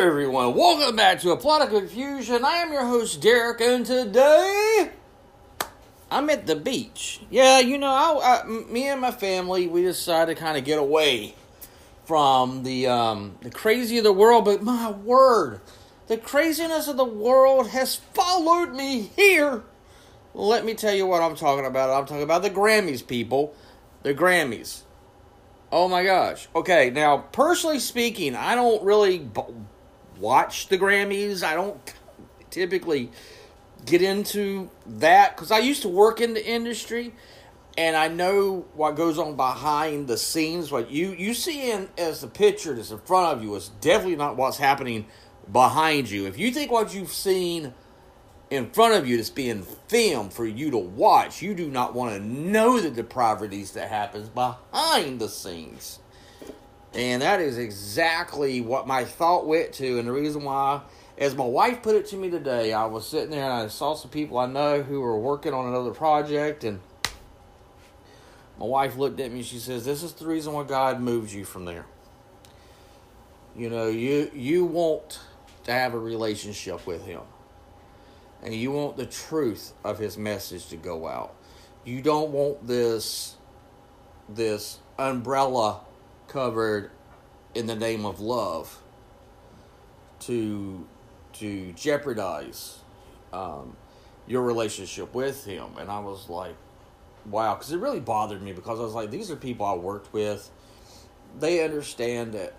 everyone. Welcome back to A Plot of Confusion. I am your host, Derek, and today I'm at the beach. Yeah, you know, I, I, me and my family, we decided to kind of get away from the um, the crazy of the world. But my word, the craziness of the world has followed me here. Let me tell you what I'm talking about. I'm talking about the Grammys, people. The Grammys. Oh my gosh. Okay, now personally speaking, I don't really b- watch the Grammys. I don't typically get into that because I used to work in the industry and I know what goes on behind the scenes. What you you see in as the picture that's in front of you is definitely not what's happening behind you. If you think what you've seen in front of you that's being filmed for you to watch, you do not want to know the depravities that happens behind the scenes. And that is exactly what my thought went to, and the reason why, as my wife put it to me today, I was sitting there and I saw some people I know who were working on another project, and my wife looked at me and she says, This is the reason why God moves you from there. You know, you you want to have a relationship with him and you want the truth of his message to go out. You don't want this this umbrella covered in the name of love to to jeopardize um, your relationship with him. And I was like, wow, because it really bothered me because I was like, these are people I worked with. They understand that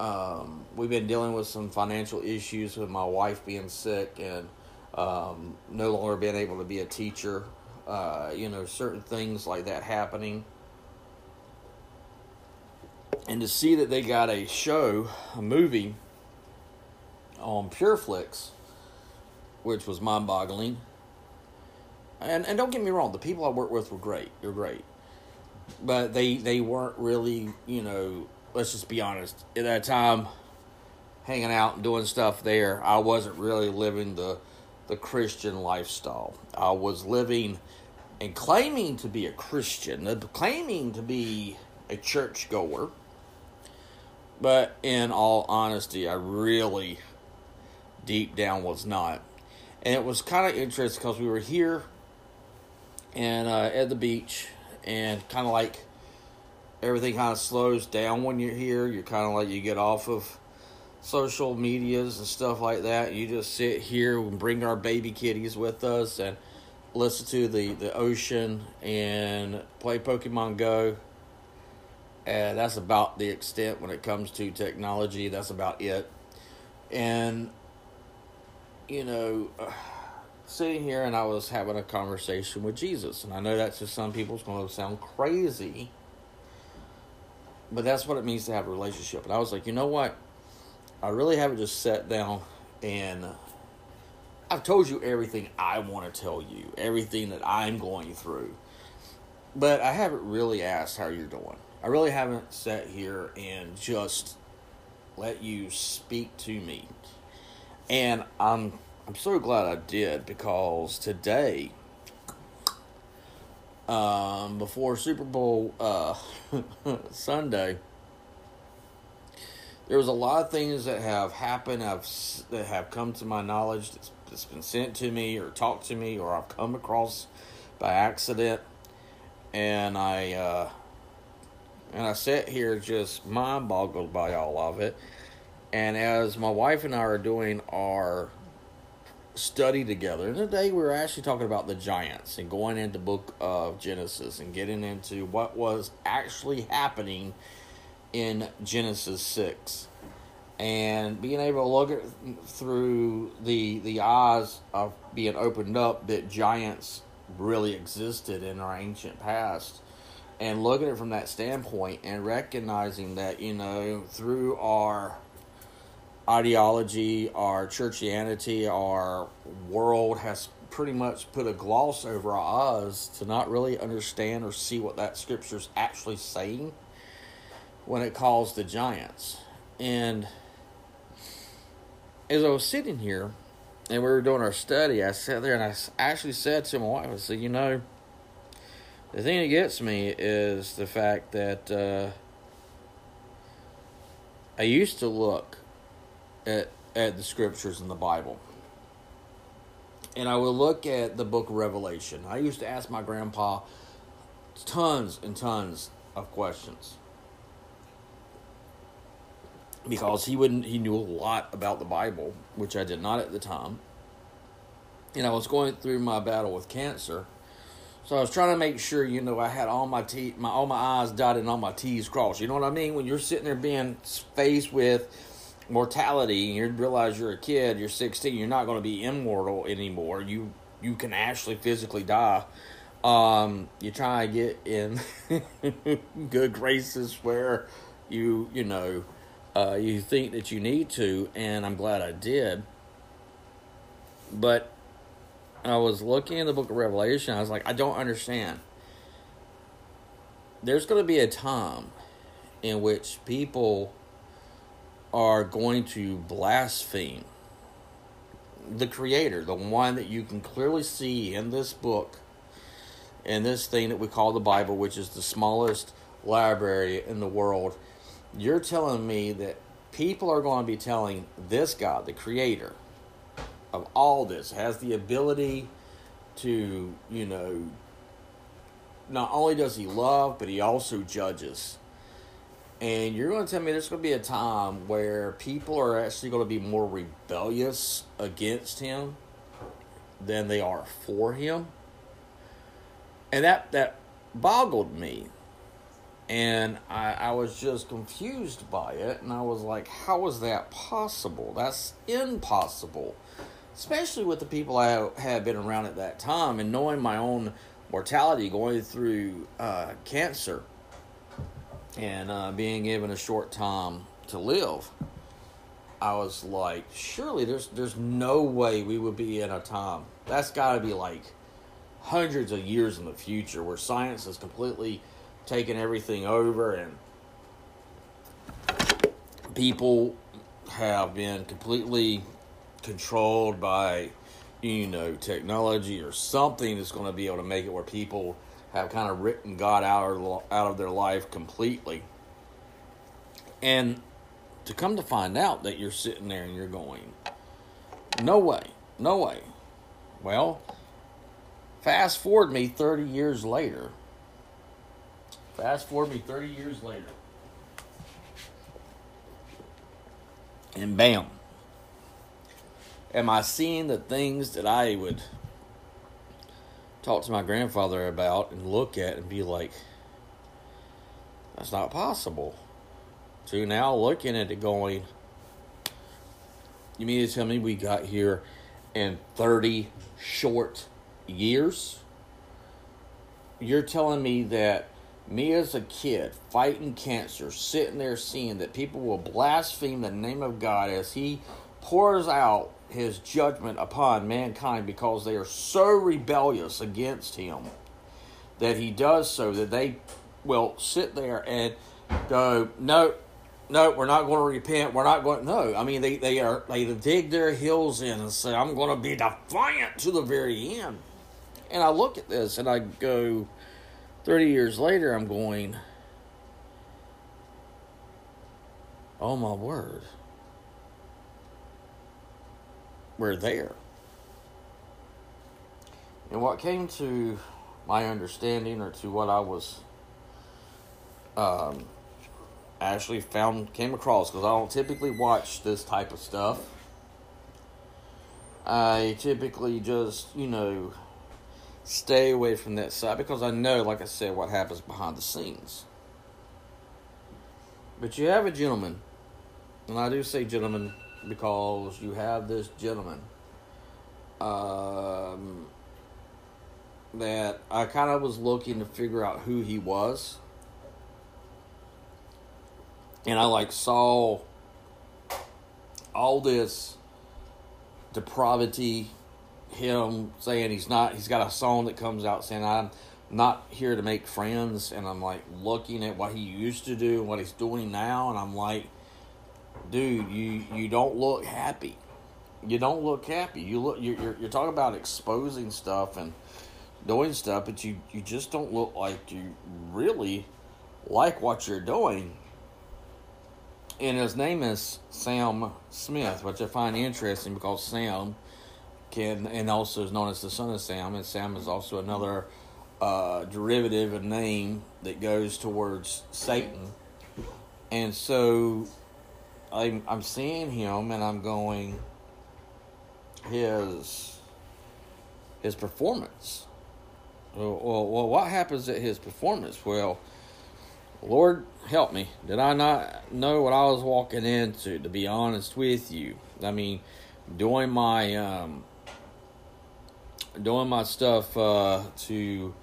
um, we've been dealing with some financial issues with my wife being sick and um, no longer being able to be a teacher, uh, you know, certain things like that happening. And to see that they got a show, a movie on PureFlix, which was mind boggling. And, and don't get me wrong, the people I worked with were great. They're great. But they, they weren't really, you know, let's just be honest. At that time, hanging out and doing stuff there, I wasn't really living the the Christian lifestyle. I was living and claiming to be a Christian, uh, claiming to be a churchgoer. But in all honesty, I really deep down was not. And it was kind of interesting because we were here and uh, at the beach, and kind of like everything kind of slows down when you're here. You're kind of like you get off of social medias and stuff like that. You just sit here and bring our baby kitties with us and listen to the, the ocean and play Pokemon Go. And that's about the extent when it comes to technology. That's about it. And, you know, sitting here and I was having a conversation with Jesus. And I know that's to some people's going to sound crazy. But that's what it means to have a relationship. And I was like, you know what? I really haven't just sat down and I've told you everything I want to tell you, everything that I'm going through. But I haven't really asked how you're doing. I really haven't sat here and just let you speak to me. And I'm I'm so glad I did because today um, before Super Bowl uh, Sunday, there was a lot of things that have happened have that have come to my knowledge that's, that's been sent to me or talked to me or I've come across by accident and I uh, and I sit here just mind boggled by all of it. And as my wife and I are doing our study together and today we were actually talking about the giants and going into book of Genesis and getting into what was actually happening in Genesis 6 and being able to look at through the the eyes of being opened up that giants really existed in our ancient past and looking at it from that standpoint and recognizing that you know through our ideology our churchianity our world has pretty much put a gloss over our eyes to not really understand or see what that scripture's actually saying when it calls the Giants. And as I was sitting here and we were doing our study, I sat there and I actually said to my wife, I said, you know, the thing that gets me is the fact that uh, I used to look at, at the scriptures in the Bible. And I would look at the book of Revelation. I used to ask my grandpa tons and tons of questions because he wouldn't he knew a lot about the Bible, which I did not at the time. And I was going through my battle with cancer. So I was trying to make sure, you know, I had all my T my all my I's dotted and all my T's crossed. You know what I mean? When you're sitting there being faced with mortality and you realize you're a kid, you're 16, you're not going to be immortal anymore. You you can actually physically die. Um, you try to get in good graces where you you know uh, you think that you need to, and I'm glad I did. But I was looking in the book of Revelation, I was like, I don't understand. There's going to be a time in which people are going to blaspheme the creator, the one that you can clearly see in this book, in this thing that we call the Bible, which is the smallest library in the world you're telling me that people are going to be telling this God, the creator of all this, has the ability to, you know, not only does he love, but he also judges. And you're going to tell me there's going to be a time where people are actually going to be more rebellious against him than they are for him. And that that boggled me and I, I was just confused by it and i was like how is that possible that's impossible especially with the people i had been around at that time and knowing my own mortality going through uh, cancer and uh, being given a short time to live i was like surely there's there's no way we would be in a time that's got to be like hundreds of years in the future where science has completely taken everything over and people have been completely controlled by you know technology or something that's going to be able to make it where people have kind of written God out of out of their life completely and to come to find out that you're sitting there and you're going no way no way well fast forward me 30 years later Fast forward me 30 years later. And bam. Am I seeing the things that I would talk to my grandfather about and look at and be like, that's not possible? To now looking at it going, you mean to tell me we got here in 30 short years? You're telling me that me as a kid fighting cancer, sitting there seeing that people will blaspheme the name of God as He pours out His judgment upon mankind because they are so rebellious against Him that He does so that they will sit there and go, No, no, we're not going to repent. We're not going. No, I mean they they are they dig their heels in and say, "I'm going to be defiant to the very end." And I look at this and I go, 30 years later, I'm going, oh my word, we're there. And what came to my understanding or to what I was um, actually found, came across, because I don't typically watch this type of stuff. I typically just, you know, stay away from that side because I know, like I said, what happens behind the scenes. But you have a gentleman, and I do say gentleman because you have this gentleman um, that I kind of was looking to figure out who he was. And I like saw all this depravity him saying he's not he's got a song that comes out saying I'm not here to make friends and I'm like looking at what he used to do and what he's doing now and I'm like dude you you don't look happy. You don't look happy. You look you're, you're, you're talking about exposing stuff and doing stuff but you you just don't look like you really like what you're doing. And his name is Sam Smith, which I find interesting because Sam can, and also is known as the son of Sam, and Sam is also another uh, derivative of name that goes towards Satan. And so I'm, I'm seeing him and I'm going, his, his performance. Well, well, well, what happens at his performance? Well, Lord help me. Did I not know what I was walking into, to be honest with you? I mean, doing my, um, doing my stuff, uh, to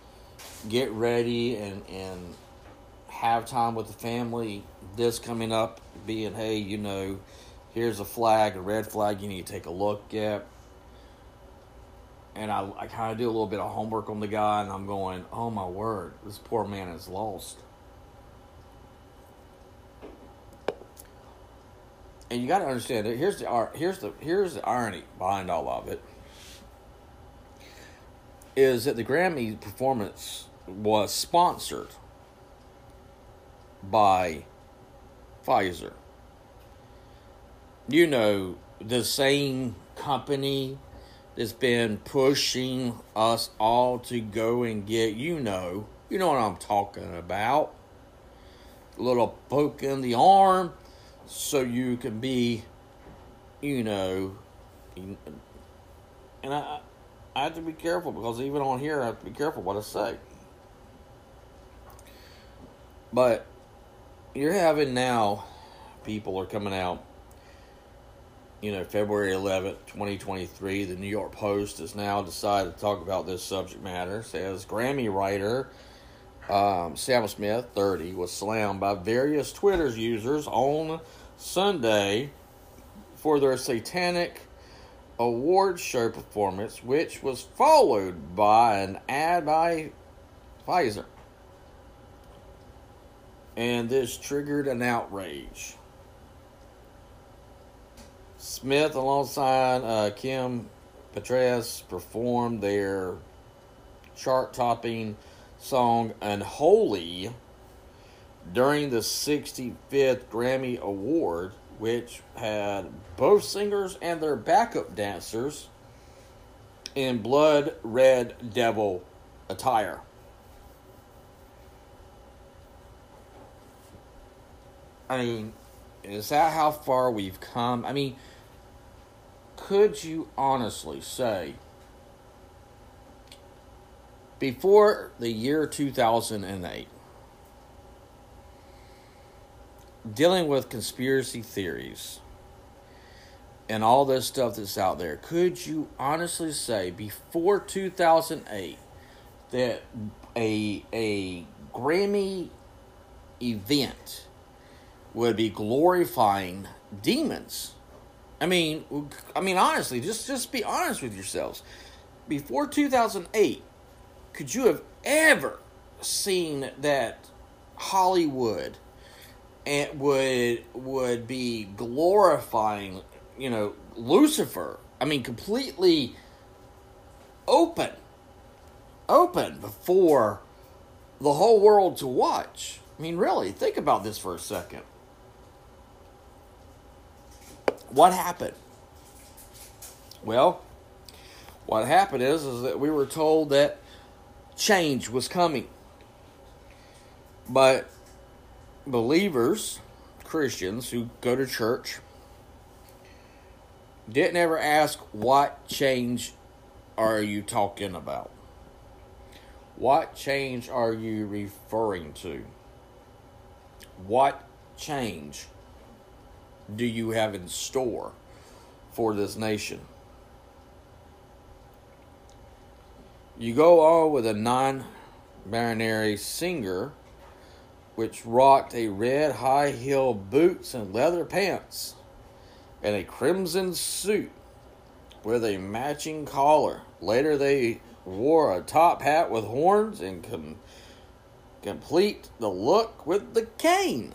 get ready and, and have time with the family. This coming up being, hey, you know, here's a flag, a red flag you need to take a look at. And I, I kind of do a little bit of homework on the guy, and I'm going, oh my word, this poor man is lost. And you got to understand that here's the here's the here's the irony behind all of it is that the Grammy performance was sponsored by Pfizer. You know, the same company that's been pushing us all to go and get, you know, you know what I'm talking about. A little poke in the arm so you can be, you know, and I, I have to be careful because even on here I have to be careful what I say. But you're having now people are coming out you know february 11th 2023 the new york post has now decided to talk about this subject matter. Says grammy writer um, sam smith 30 was slammed by various twitter's users on sunday for their satanic award show performance which was followed by an ad by pfizer and this triggered an outrage. Smith, alongside uh, Kim Petras, performed their chart topping song Unholy during the 65th Grammy Award, which had both singers and their backup dancers in blood red devil attire. I mean, is that how far we've come? I mean, could you honestly say before the year 2008, dealing with conspiracy theories and all this stuff that's out there, could you honestly say before 2008 that a a Grammy event would be glorifying demons. I mean, I mean honestly, just just be honest with yourselves. Before 2008, could you have ever seen that Hollywood and would would be glorifying, you know, Lucifer? I mean, completely open, open before the whole world to watch. I mean, really, think about this for a second. What happened? Well, what happened is is that we were told that change was coming. But believers, Christians who go to church, didn't ever ask what change are you talking about? What change are you referring to? What change do you have in store for this nation? You go on with a non binary singer, which rocked a red high heel boots and leather pants, and a crimson suit with a matching collar. Later, they wore a top hat with horns and com- complete the look with the cane.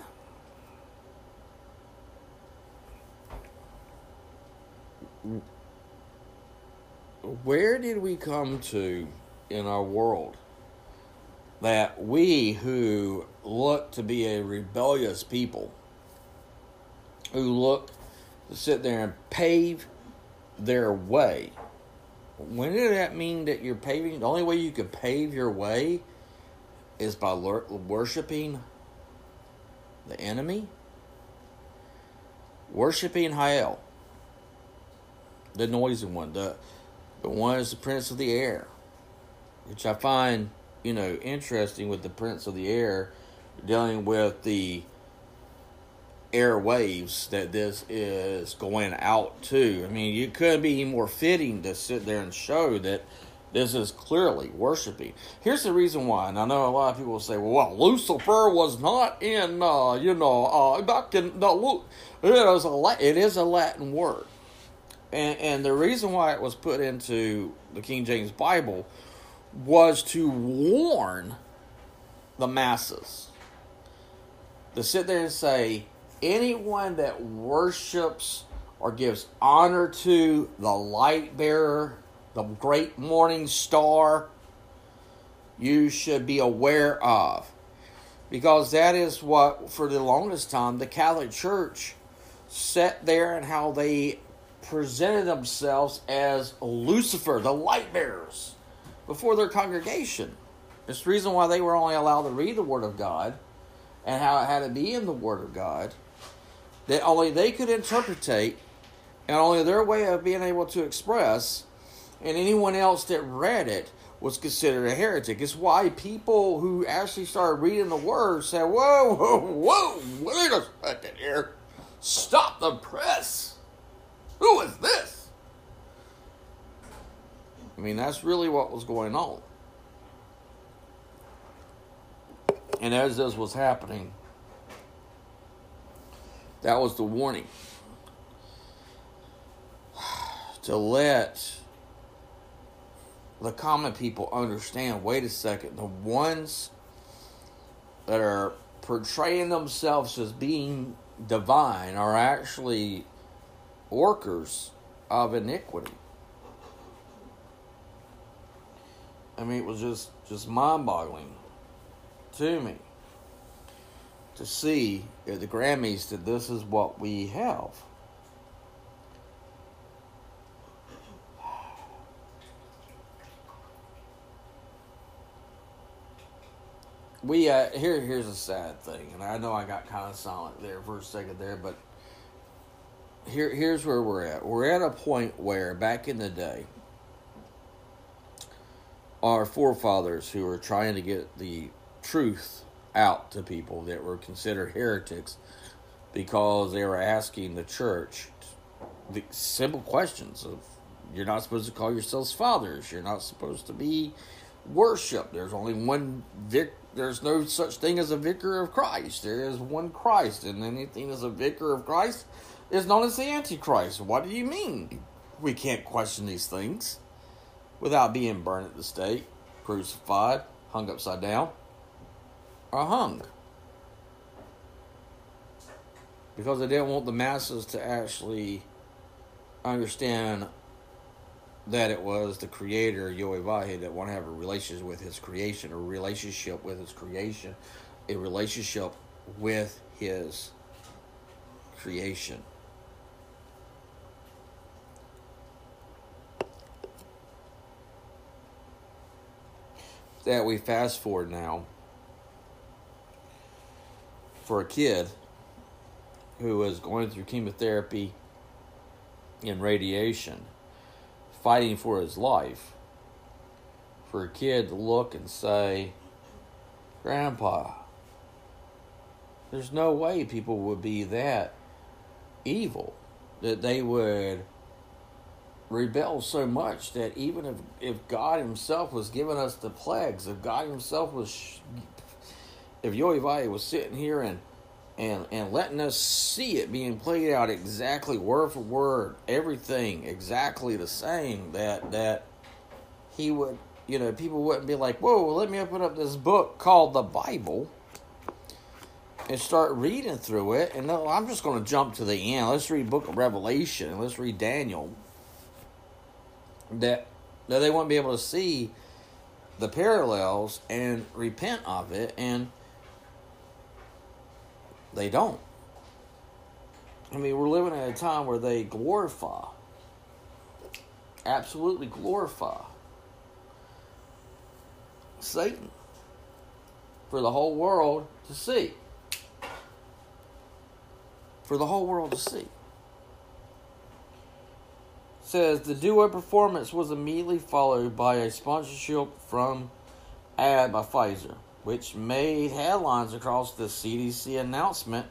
Where did we come to in our world that we who look to be a rebellious people who look to sit there and pave their way. When did that mean that you're paving? The only way you can pave your way is by worshiping the enemy, worshiping Hael, the noisy one, the the one is the prince of the air, which I find you know interesting with the prince of the air dealing with the airwaves that this is going out to. I mean, you couldn't be more fitting to sit there and show that this is clearly worshiping. Here's the reason why, and I know a lot of people say, "Well, Lucifer was not in, uh, you know, uh, back in the it is a it is a Latin word, and and the reason why it was put into the King James Bible was to warn the masses to sit there and say anyone that worships or gives honor to the light bearer, the great morning star, you should be aware of. Because that is what, for the longest time, the Catholic Church sat there and how they presented themselves as Lucifer, the light bearers, before their congregation. It's the reason why they were only allowed to read the Word of God and how it had to be in the Word of God that only they could interpretate and only their way of being able to express, and anyone else that read it was considered a heretic. It's why people who actually started reading the word said, Whoa, whoa, whoa, wait a second here. Stop the press. Who is this? I mean, that's really what was going on. And as this was happening, that was the warning. to let the common people understand wait a second, the ones that are portraying themselves as being divine are actually workers of iniquity. I mean, it was just just mind-boggling to me to see at the Grammys that this is what we have. We uh, here here's a sad thing, and I know I got kind of silent there for a second there, but here here's where we're at. We're at a point where back in the day, our forefathers who were trying to get the truth out to people that were considered heretics because they were asking the church the simple questions of you're not supposed to call yourselves fathers. You're not supposed to be worshiped. There's only one vic there's no such thing as a vicar of christ. There is one christ and anything as a vicar of christ is known as the antichrist what do you mean we can't question these things without being burned at the stake crucified hung upside down are hung. Because they didn't want the masses to actually understand that it was the creator, Yoevahi, that want to have a relationship with his creation, a relationship with his creation, a relationship with his creation. That we fast forward now for a kid who was going through chemotherapy and radiation, fighting for his life, for a kid to look and say, Grandpa, there's no way people would be that evil that they would rebel so much that even if, if God Himself was giving us the plagues, if God Himself was if Yoivai was sitting here and and and letting us see it being played out exactly word for word, everything exactly the same, that that he would you know, people wouldn't be like, Whoa, let me open up this book called the Bible and start reading through it and I'm just gonna jump to the end. Let's read Book of Revelation, let's read Daniel. That that they won't be able to see the parallels and repent of it and they don't. I mean, we're living in a time where they glorify, absolutely glorify Satan for the whole world to see. For the whole world to see. Says the duo performance was immediately followed by a sponsorship from ad by Pfizer, which made headlines across the CDC announcement.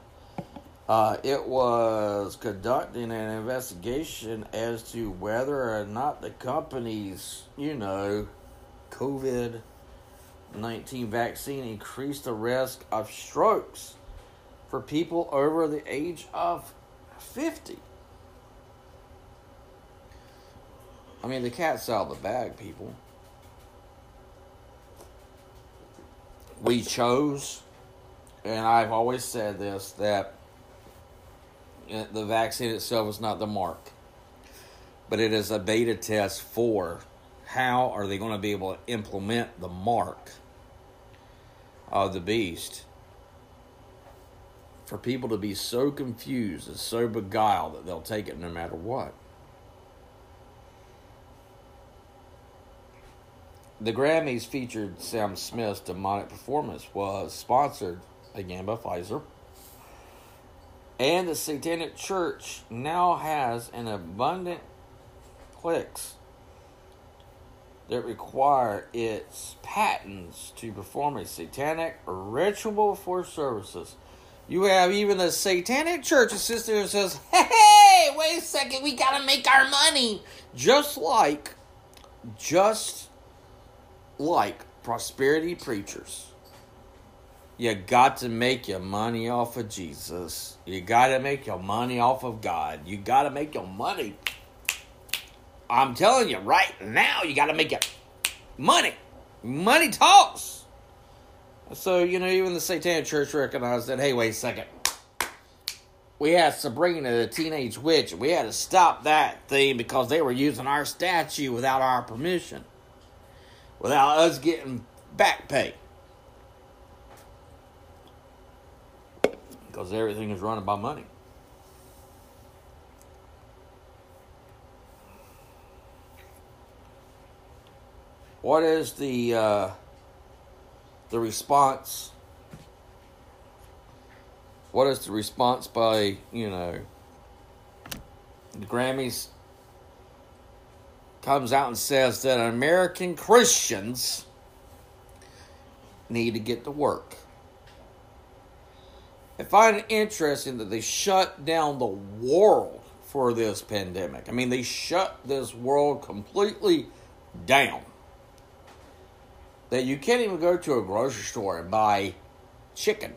Uh, it was conducting an investigation as to whether or not the company's, you know, COVID 19 vaccine increased the risk of strokes for people over the age of 50. I mean, the cat's out of the bag, people. We chose, and I've always said this, that the vaccine itself is not the mark, but it is a beta test for how are they going to be able to implement the mark of the beast for people to be so confused and so beguiled that they'll take it no matter what. The Grammys featured Sam Smith's demonic performance was sponsored again by Pfizer. And the Satanic Church now has an abundant clicks that require its patents to perform a satanic ritual for services. You have even the satanic church sister who says, Hey, wait a second, we gotta make our money. Just like, just like prosperity preachers. You got to make your money off of Jesus. You got to make your money off of God. You got to make your money I'm telling you right now, you got to make your money. Money talks. So, you know, even the Satanic Church recognized that, hey, wait a second. We had Sabrina, the teenage witch. We had to stop that thing because they were using our statue without our permission, without us getting back pay. Because everything is running by money. What is the uh, the response? What is the response by you know the Grammys? Comes out and says that American Christians need to get to work. I find it interesting that they shut down the world for this pandemic. I mean, they shut this world completely down that you can't even go to a grocery store and buy chicken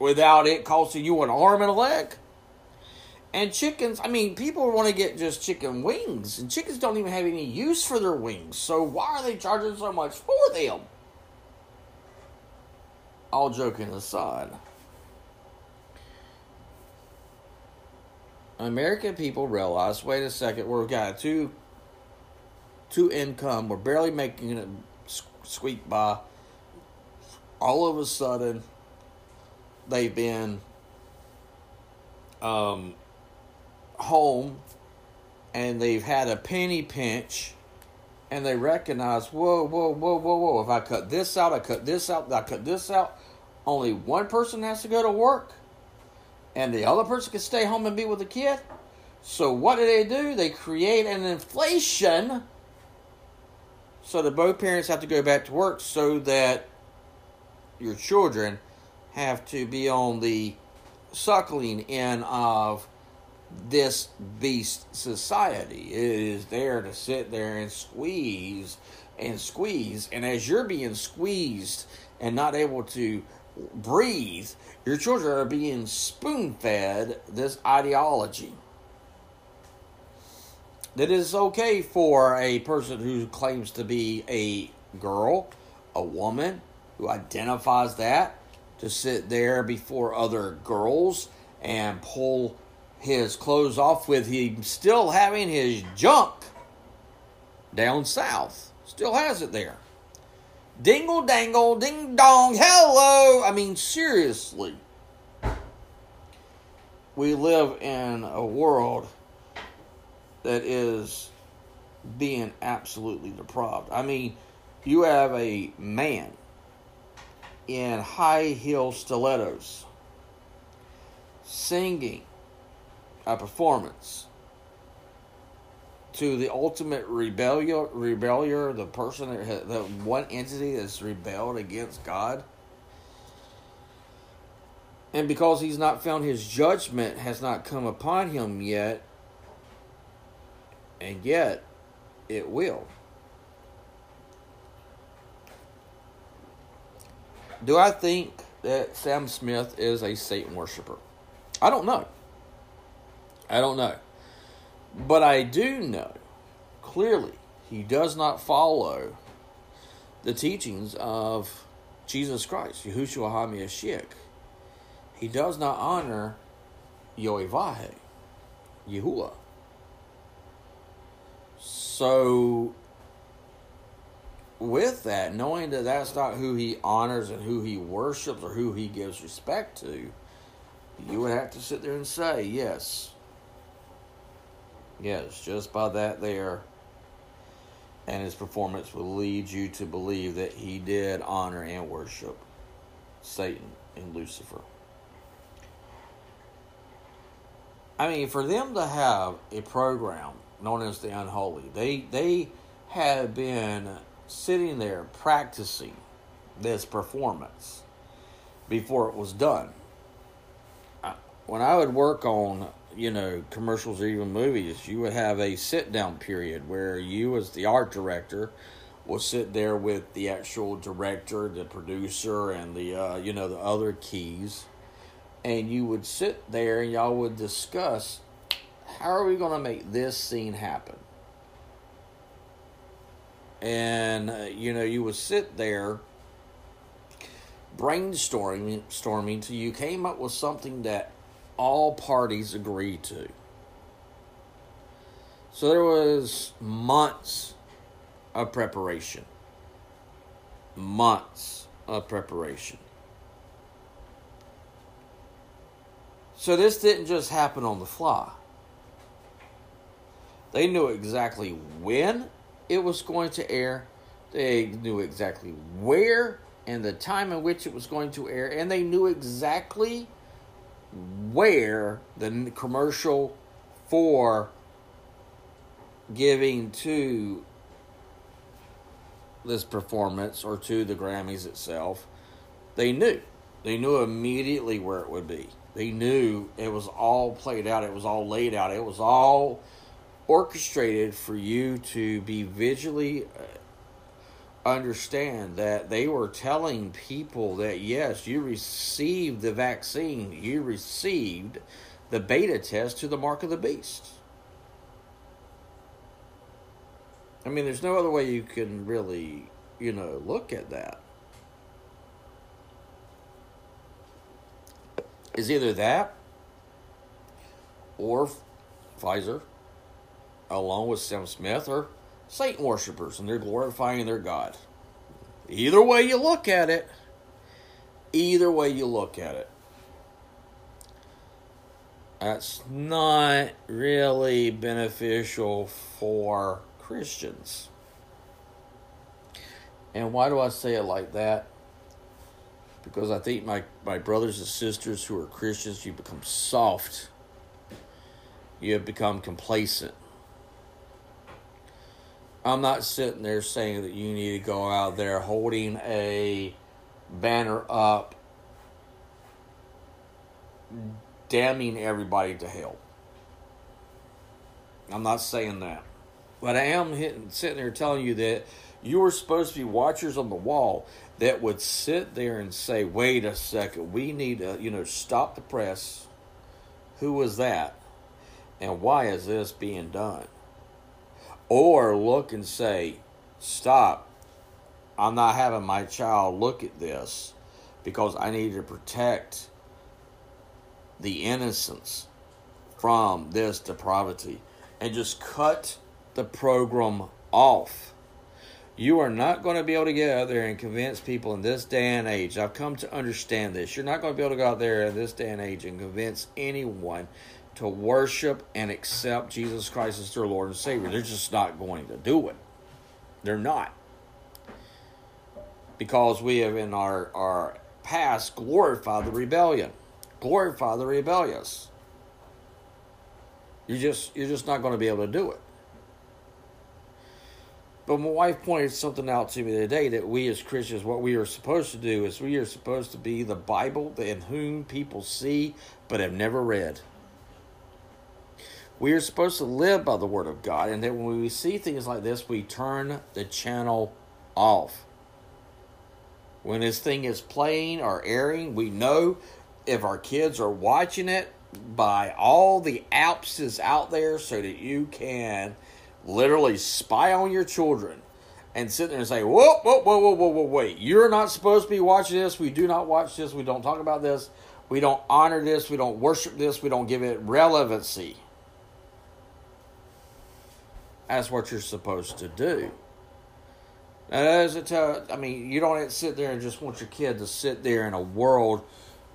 without it costing you an arm and a leg. And chickens, I mean, people want to get just chicken wings, and chickens don't even have any use for their wings. So why are they charging so much for them? All joking aside. American people realize, wait a second, we've got two to income. We're barely making it squeak by. All of a sudden, they've been um, home and they've had a penny pinch and they recognize, whoa, whoa, whoa, whoa, whoa. If I cut this out, I cut this out, I cut this out. Only one person has to go to work and the other person can stay home and be with the kid. So what do they do? They create an inflation so that both parents have to go back to work so that your children have to be on the suckling end of this beast society. It is there to sit there and squeeze and squeeze. And as you're being squeezed and not able to breathe, your children are being spoon fed this ideology that it's okay for a person who claims to be a girl, a woman, who identifies that, to sit there before other girls and pull his clothes off with him still having his junk down south. Still has it there. Dingle dangle, ding dong, hello. I mean, seriously. we live in a world that is being absolutely deprived. I mean, you have a man in high heel stilettos singing a performance to the ultimate rebellion, rebellion, the person the one entity that's rebelled against God. And because he's not found his judgment has not come upon him yet, and yet it will. Do I think that Sam Smith is a Satan worshiper? I don't know. I don't know. But I do know clearly he does not follow the teachings of Jesus Christ, Yahushua HaMashiach. He does not honor Yoevahe, Yahuwah. So, with that, knowing that that's not who he honors and who he worships or who he gives respect to, you would have to sit there and say, yes, Yes, just by that there and his performance will lead you to believe that he did honor and worship Satan and Lucifer. I mean, for them to have a program known as the Unholy, they they had been sitting there practicing this performance before it was done. When I would work on you know, commercials or even movies, you would have a sit down period where you, as the art director, will sit there with the actual director, the producer, and the uh, you know the other keys, and you would sit there and y'all would discuss how are we going to make this scene happen. And uh, you know you would sit there brainstorming, storming till you came up with something that all parties agreed to. So there was months of preparation. Months of preparation. So this didn't just happen on the fly. They knew exactly when it was going to air. They knew exactly where and the time in which it was going to air. And they knew exactly where the commercial for giving to this performance or to the Grammys itself, they knew. They knew immediately where it would be. They knew it was all played out, it was all laid out, it was all orchestrated for you to be visually uh, understand that they were telling people that yes, you received the vaccine, you received the beta test to the mark of the beast. I mean, there's no other way you can really, you know, look at that. Is either that or Pfizer, along with Sam Smith, or Satan worshippers and they're glorifying their God. Either way you look at it, either way you look at it, that's not really beneficial for Christians. And why do I say it like that? Because I think my, my brothers and sisters who are Christians, you become soft. You have become complacent. I'm not sitting there saying that you need to go out there holding a banner up damning everybody to hell. I'm not saying that. But I am hitting, sitting there telling you that you were supposed to be watchers on the wall that would sit there and say, wait a second, we need to, you know, stop the press. Who was that? And why is this being done? Or look and say, Stop, I'm not having my child look at this because I need to protect the innocence from this depravity and just cut the program off. You are not going to be able to get out there and convince people in this day and age. I've come to understand this. You're not going to be able to go out there in this day and age and convince anyone to worship and accept Jesus Christ as their Lord and Savior. They're just not going to do it. They're not. Because we have in our, our past glorified the rebellion, glorified the rebellious. You're just you're just not going to be able to do it. But my wife pointed something out to me today that we as Christians, what we are supposed to do is we are supposed to be the Bible in whom people see but have never read. We are supposed to live by the Word of God, and that when we see things like this, we turn the channel off. When this thing is playing or airing, we know if our kids are watching it by all the apps is out there so that you can literally spy on your children and sit there and say, whoa, whoa, whoa, whoa, whoa, whoa, wait. You're not supposed to be watching this. We do not watch this. We don't talk about this. We don't honor this. We don't worship this. We don't give it relevancy. That's what you're supposed to do. Now, it tell, I mean, you don't sit there and just want your kid to sit there in a world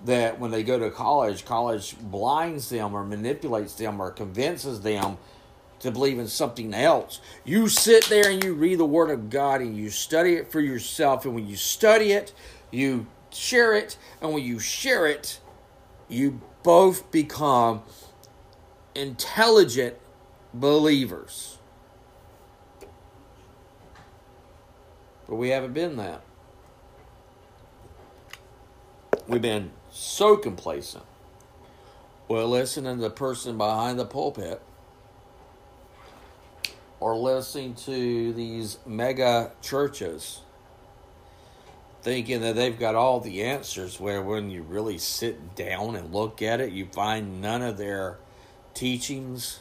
that when they go to college, college blinds them or manipulates them or convinces them to believe in something else. You sit there and you read the Word of God and you study it for yourself. And when you study it, you share it. And when you share it, you both become intelligent believers. But we haven't been that. We've been so complacent. We're listening to the person behind the pulpit or listening to these mega churches thinking that they've got all the answers where when you really sit down and look at it you find none of their teachings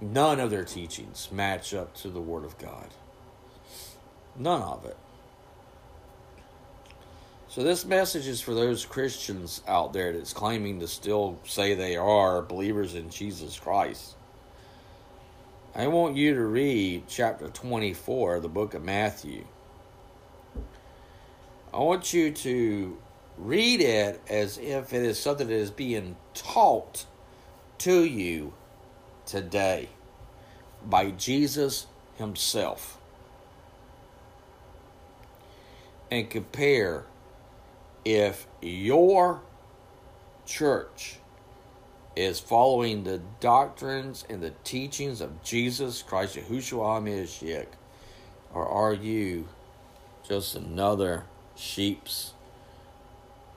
none of their teachings match up to the word of god none of it so this message is for those christians out there that's claiming to still say they are believers in jesus christ I want you to read chapter 24 of the book of Matthew. I want you to read it as if it is something that is being taught to you today by Jesus Himself. And compare if your church is following the doctrines and the teachings of Jesus Christ, Yahushua HaMashiach, or are you just another sheep's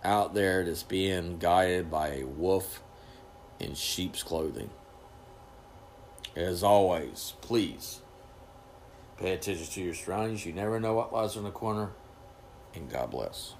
out there that's being guided by a wolf in sheep's clothing? As always, please pay attention to your surroundings. You never know what lies in the corner, and God bless.